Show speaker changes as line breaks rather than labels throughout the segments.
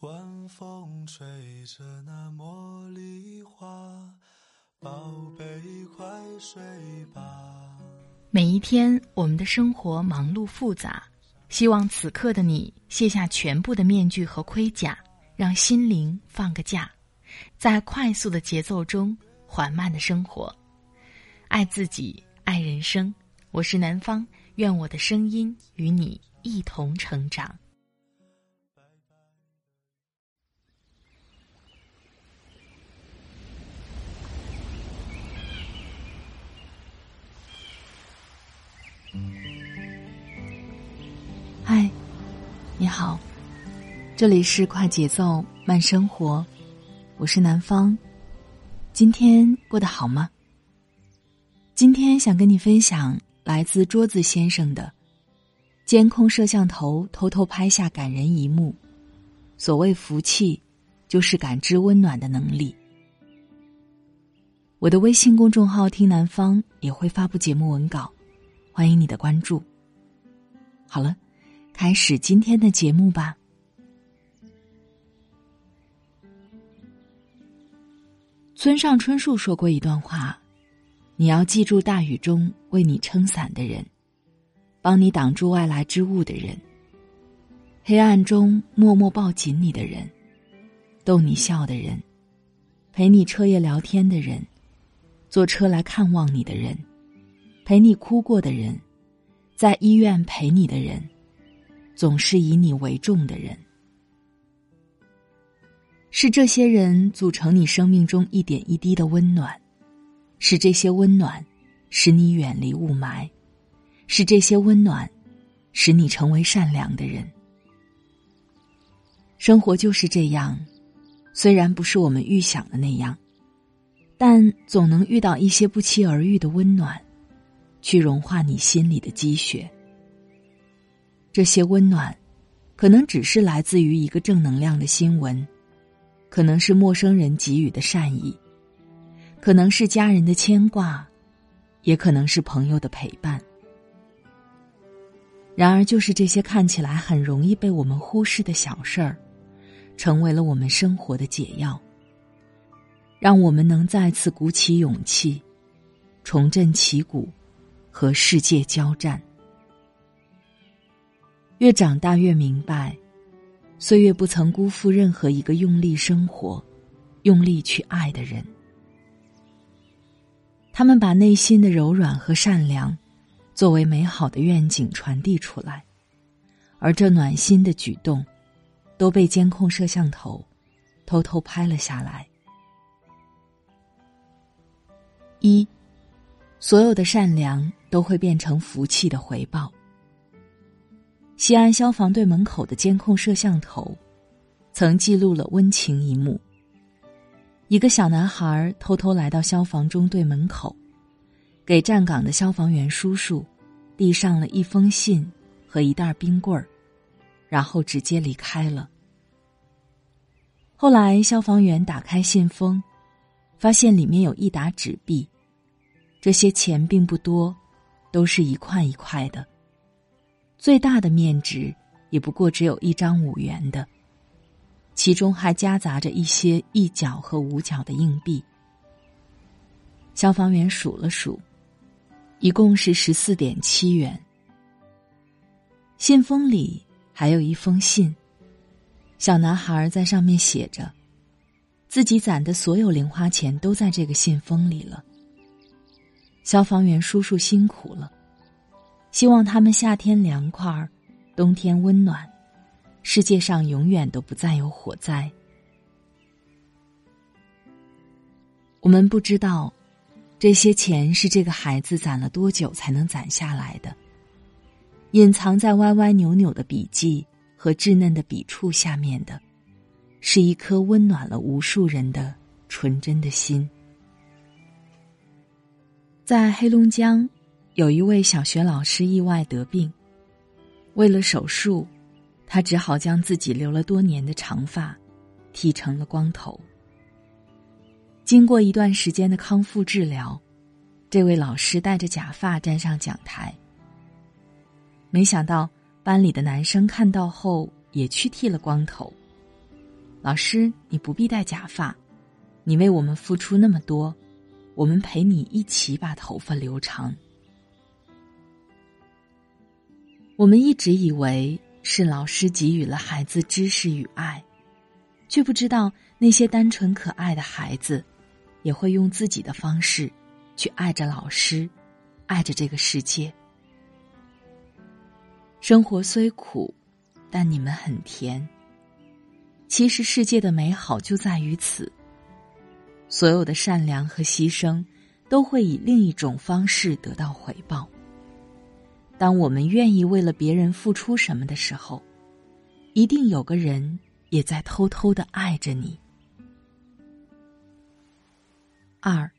晚风吹着那茉莉花，宝贝快睡吧。
每一天，我们的生活忙碌复杂，希望此刻的你卸下全部的面具和盔甲，让心灵放个假，在快速的节奏中缓慢的生活，爱自己，爱人生。我是南方，愿我的声音与你一同成长。你好，这里是快节奏慢生活，我是南方。今天过得好吗？今天想跟你分享来自桌子先生的监控摄像头偷偷拍下感人一幕。所谓福气，就是感知温暖的能力。我的微信公众号“听南方”也会发布节目文稿，欢迎你的关注。好了。开始今天的节目吧。村上春树说过一段话：“你要记住大雨中为你撑伞的人，帮你挡住外来之物的人，黑暗中默默抱紧你的人，逗你笑的人，陪你彻夜聊天的人，坐车来看望你的人，陪你哭过的人，在医院陪你的人。”总是以你为重的人，是这些人组成你生命中一点一滴的温暖，是这些温暖使你远离雾霾，是这些温暖使你成为善良的人。生活就是这样，虽然不是我们预想的那样，但总能遇到一些不期而遇的温暖，去融化你心里的积雪。这些温暖，可能只是来自于一个正能量的新闻，可能是陌生人给予的善意，可能是家人的牵挂，也可能是朋友的陪伴。然而，就是这些看起来很容易被我们忽视的小事儿，成为了我们生活的解药，让我们能再次鼓起勇气，重振旗鼓，和世界交战。越长大越明白，岁月不曾辜负任何一个用力生活、用力去爱的人。他们把内心的柔软和善良，作为美好的愿景传递出来，而这暖心的举动，都被监控摄像头偷偷拍了下来。一，所有的善良都会变成福气的回报。西安消防队门口的监控摄像头，曾记录了温情一幕。一个小男孩偷偷来到消防中队门口，给站岗的消防员叔叔递上了一封信和一袋冰棍儿，然后直接离开了。后来，消防员打开信封，发现里面有一沓纸币，这些钱并不多，都是一块一块的。最大的面值也不过只有一张五元的，其中还夹杂着一些一角和五角的硬币。消防员数了数，一共是十四点七元。信封里还有一封信，小男孩在上面写着：“自己攒的所有零花钱都在这个信封里了。”消防员叔叔辛苦了。希望他们夏天凉快儿，冬天温暖，世界上永远都不再有火灾。我们不知道，这些钱是这个孩子攒了多久才能攒下来的。隐藏在歪歪扭扭的笔记和稚嫩的笔触下面的，是一颗温暖了无数人的纯真的心。在黑龙江。有一位小学老师意外得病，为了手术，他只好将自己留了多年的长发剃成了光头。经过一段时间的康复治疗，这位老师带着假发站上讲台。没想到班里的男生看到后也去剃了光头，老师，你不必戴假发，你为我们付出那么多，我们陪你一起把头发留长。”我们一直以为是老师给予了孩子知识与爱，却不知道那些单纯可爱的孩子，也会用自己的方式去爱着老师，爱着这个世界。生活虽苦，但你们很甜。其实世界的美好就在于此。所有的善良和牺牲，都会以另一种方式得到回报。当我们愿意为了别人付出什么的时候，一定有个人也在偷偷的爱着你。二，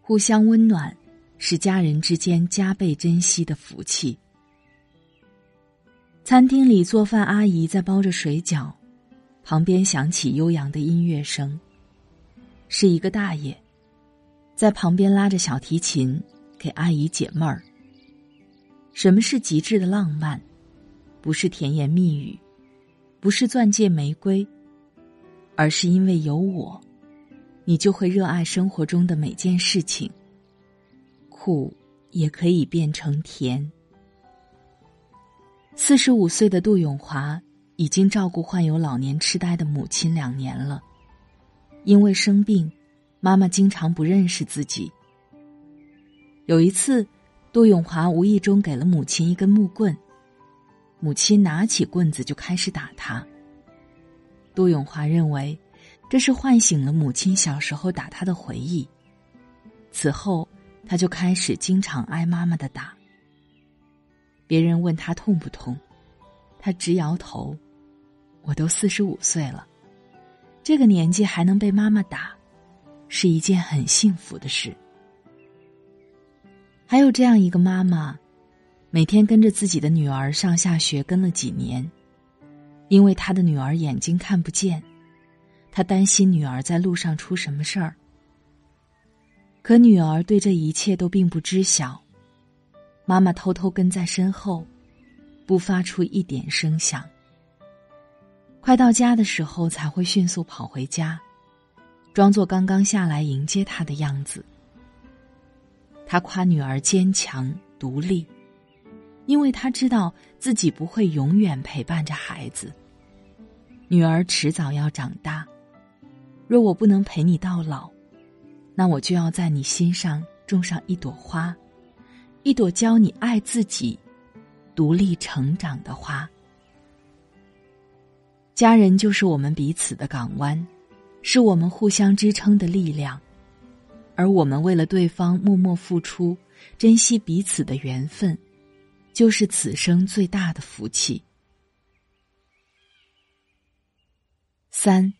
互相温暖，是家人之间加倍珍惜的福气。餐厅里做饭阿姨在包着水饺，旁边响起悠扬的音乐声。是一个大爷，在旁边拉着小提琴给阿姨解闷儿。什么是极致的浪漫？不是甜言蜜语，不是钻戒玫瑰，而是因为有我，你就会热爱生活中的每件事情。苦也可以变成甜。四十五岁的杜永华已经照顾患有老年痴呆的母亲两年了，因为生病，妈妈经常不认识自己。有一次。杜永华无意中给了母亲一根木棍，母亲拿起棍子就开始打他。杜永华认为，这是唤醒了母亲小时候打他的回忆。此后，他就开始经常挨妈妈的打。别人问他痛不痛，他直摇头：“我都四十五岁了，这个年纪还能被妈妈打，是一件很幸福的事。”还有这样一个妈妈，每天跟着自己的女儿上下学，跟了几年，因为她的女儿眼睛看不见，她担心女儿在路上出什么事儿。可女儿对这一切都并不知晓，妈妈偷偷跟在身后，不发出一点声响。快到家的时候，才会迅速跑回家，装作刚刚下来迎接她的样子。他夸女儿坚强独立，因为他知道自己不会永远陪伴着孩子。女儿迟早要长大，若我不能陪你到老，那我就要在你心上种上一朵花，一朵教你爱自己、独立成长的花。家人就是我们彼此的港湾，是我们互相支撑的力量。而我们为了对方默默付出，珍惜彼此的缘分，就是此生最大的福气。三，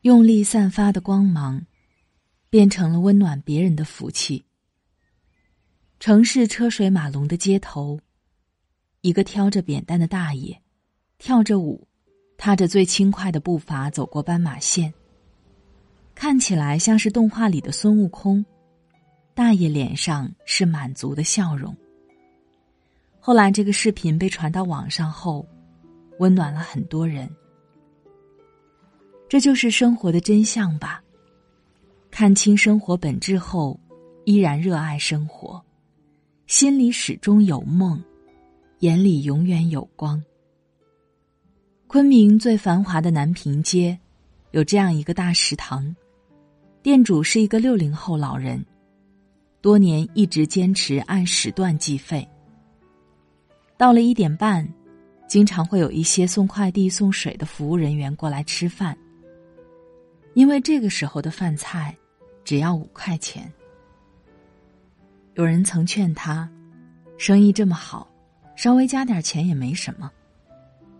用力散发的光芒，变成了温暖别人的福气。城市车水马龙的街头，一个挑着扁担的大爷，跳着舞，踏着最轻快的步伐走过斑马线。看起来像是动画里的孙悟空，大爷脸上是满足的笑容。后来这个视频被传到网上后，温暖了很多人。这就是生活的真相吧。看清生活本质后，依然热爱生活，心里始终有梦，眼里永远有光。昆明最繁华的南平街，有这样一个大食堂。店主是一个六零后老人，多年一直坚持按时段计费。到了一点半，经常会有一些送快递、送水的服务人员过来吃饭。因为这个时候的饭菜只要五块钱。有人曾劝他，生意这么好，稍微加点钱也没什么。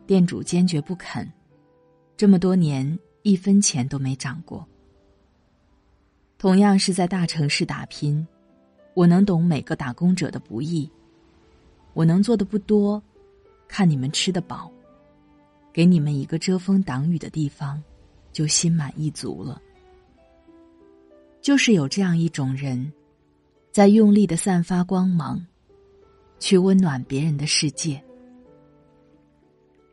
店主坚决不肯，这么多年一分钱都没涨过。同样是在大城市打拼，我能懂每个打工者的不易。我能做的不多，看你们吃得饱，给你们一个遮风挡雨的地方，就心满意足了。就是有这样一种人，在用力的散发光芒，去温暖别人的世界。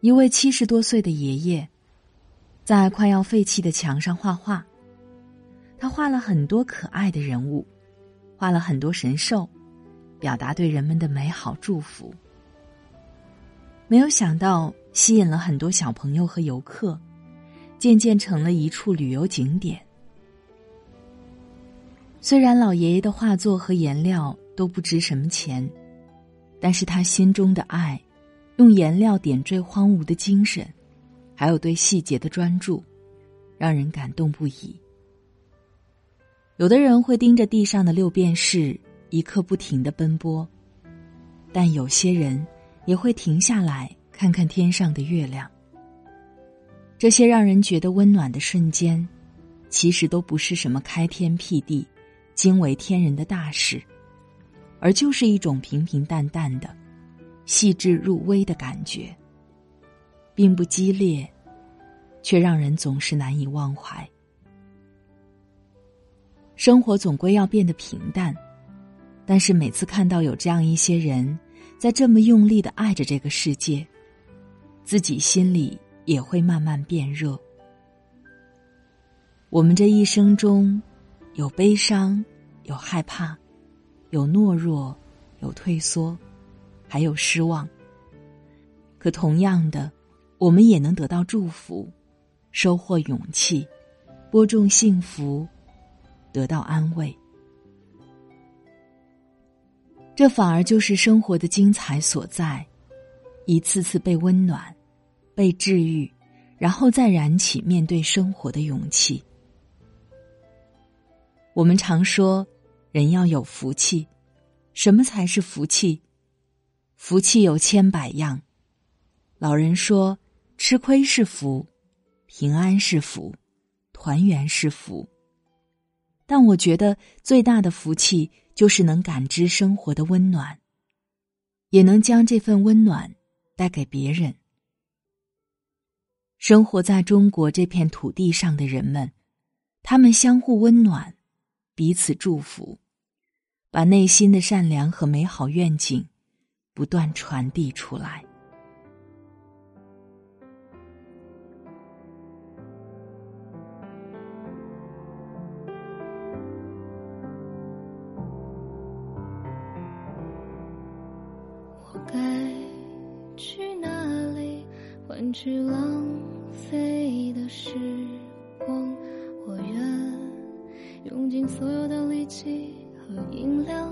一位七十多岁的爷爷，在快要废弃的墙上画画。他画了很多可爱的人物，画了很多神兽，表达对人们的美好祝福。没有想到，吸引了很多小朋友和游客，渐渐成了一处旅游景点。虽然老爷爷的画作和颜料都不值什么钱，但是他心中的爱，用颜料点缀荒芜的精神，还有对细节的专注，让人感动不已。有的人会盯着地上的六便士，一刻不停的奔波，但有些人也会停下来看看天上的月亮。这些让人觉得温暖的瞬间，其实都不是什么开天辟地。惊为天人的大事，而就是一种平平淡淡的、细致入微的感觉，并不激烈，却让人总是难以忘怀。生活总归要变得平淡，但是每次看到有这样一些人在这么用力的爱着这个世界，自己心里也会慢慢变热。我们这一生中。有悲伤，有害怕，有懦弱，有退缩，还有失望。可同样的，我们也能得到祝福，收获勇气，播种幸福，得到安慰。这反而就是生活的精彩所在，一次次被温暖，被治愈，然后再燃起面对生活的勇气。我们常说，人要有福气。什么才是福气？福气有千百样。老人说：“吃亏是福，平安是福，团圆是福。”但我觉得最大的福气就是能感知生活的温暖，也能将这份温暖带给别人。生活在中国这片土地上的人们，他们相互温暖。彼此祝福，把内心的善良和美好愿景不断传递出来。
换取浪费的时光？我愿。用尽所有的力气和音量，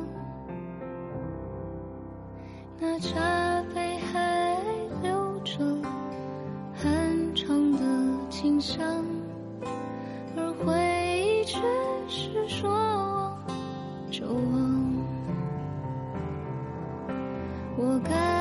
那茶杯还留着寒长的清香，而回忆却是说忘就忘。我该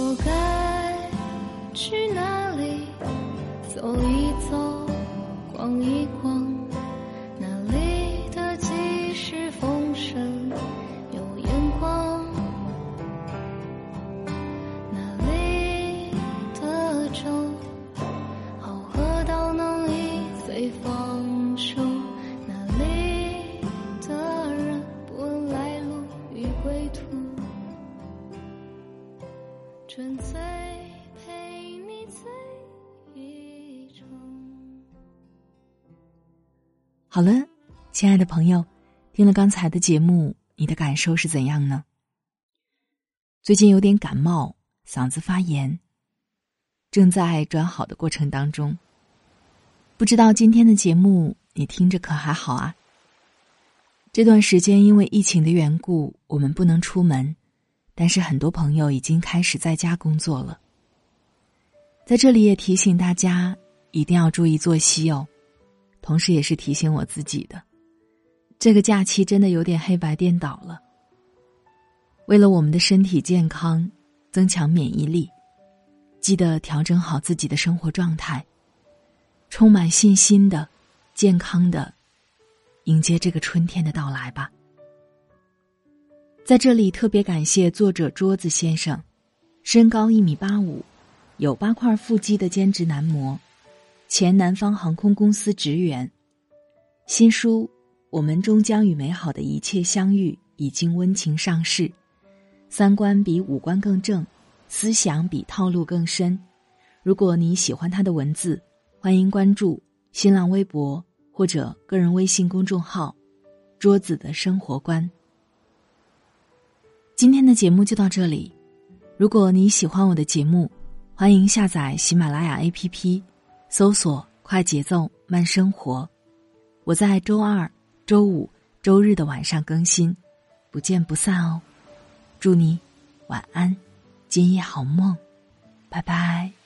我该去哪里？走一走，逛一逛。
好了，亲爱的朋友，听了刚才的节目，你的感受是怎样呢？最近有点感冒，嗓子发炎，正在转好的过程当中。不知道今天的节目你听着可还好啊？这段时间因为疫情的缘故，我们不能出门，但是很多朋友已经开始在家工作了。在这里也提醒大家，一定要注意作息哦。同时，也是提醒我自己的，这个假期真的有点黑白颠倒了。为了我们的身体健康，增强免疫力，记得调整好自己的生活状态，充满信心的健康的迎接这个春天的到来吧。在这里特别感谢作者桌子先生，身高一米八五，有八块腹肌的兼职男模，前南方航空公司职员。新书《我们终将与美好的一切相遇》已经温情上市，三观比五官更正，思想比套路更深。如果你喜欢他的文字，欢迎关注新浪微博或者个人微信公众号“桌子的生活观”。今天的节目就到这里。如果你喜欢我的节目，欢迎下载喜马拉雅 APP，搜索“快节奏慢生活”。我在周二、周五、周日的晚上更新，不见不散哦。祝你晚安，今夜好梦，拜拜。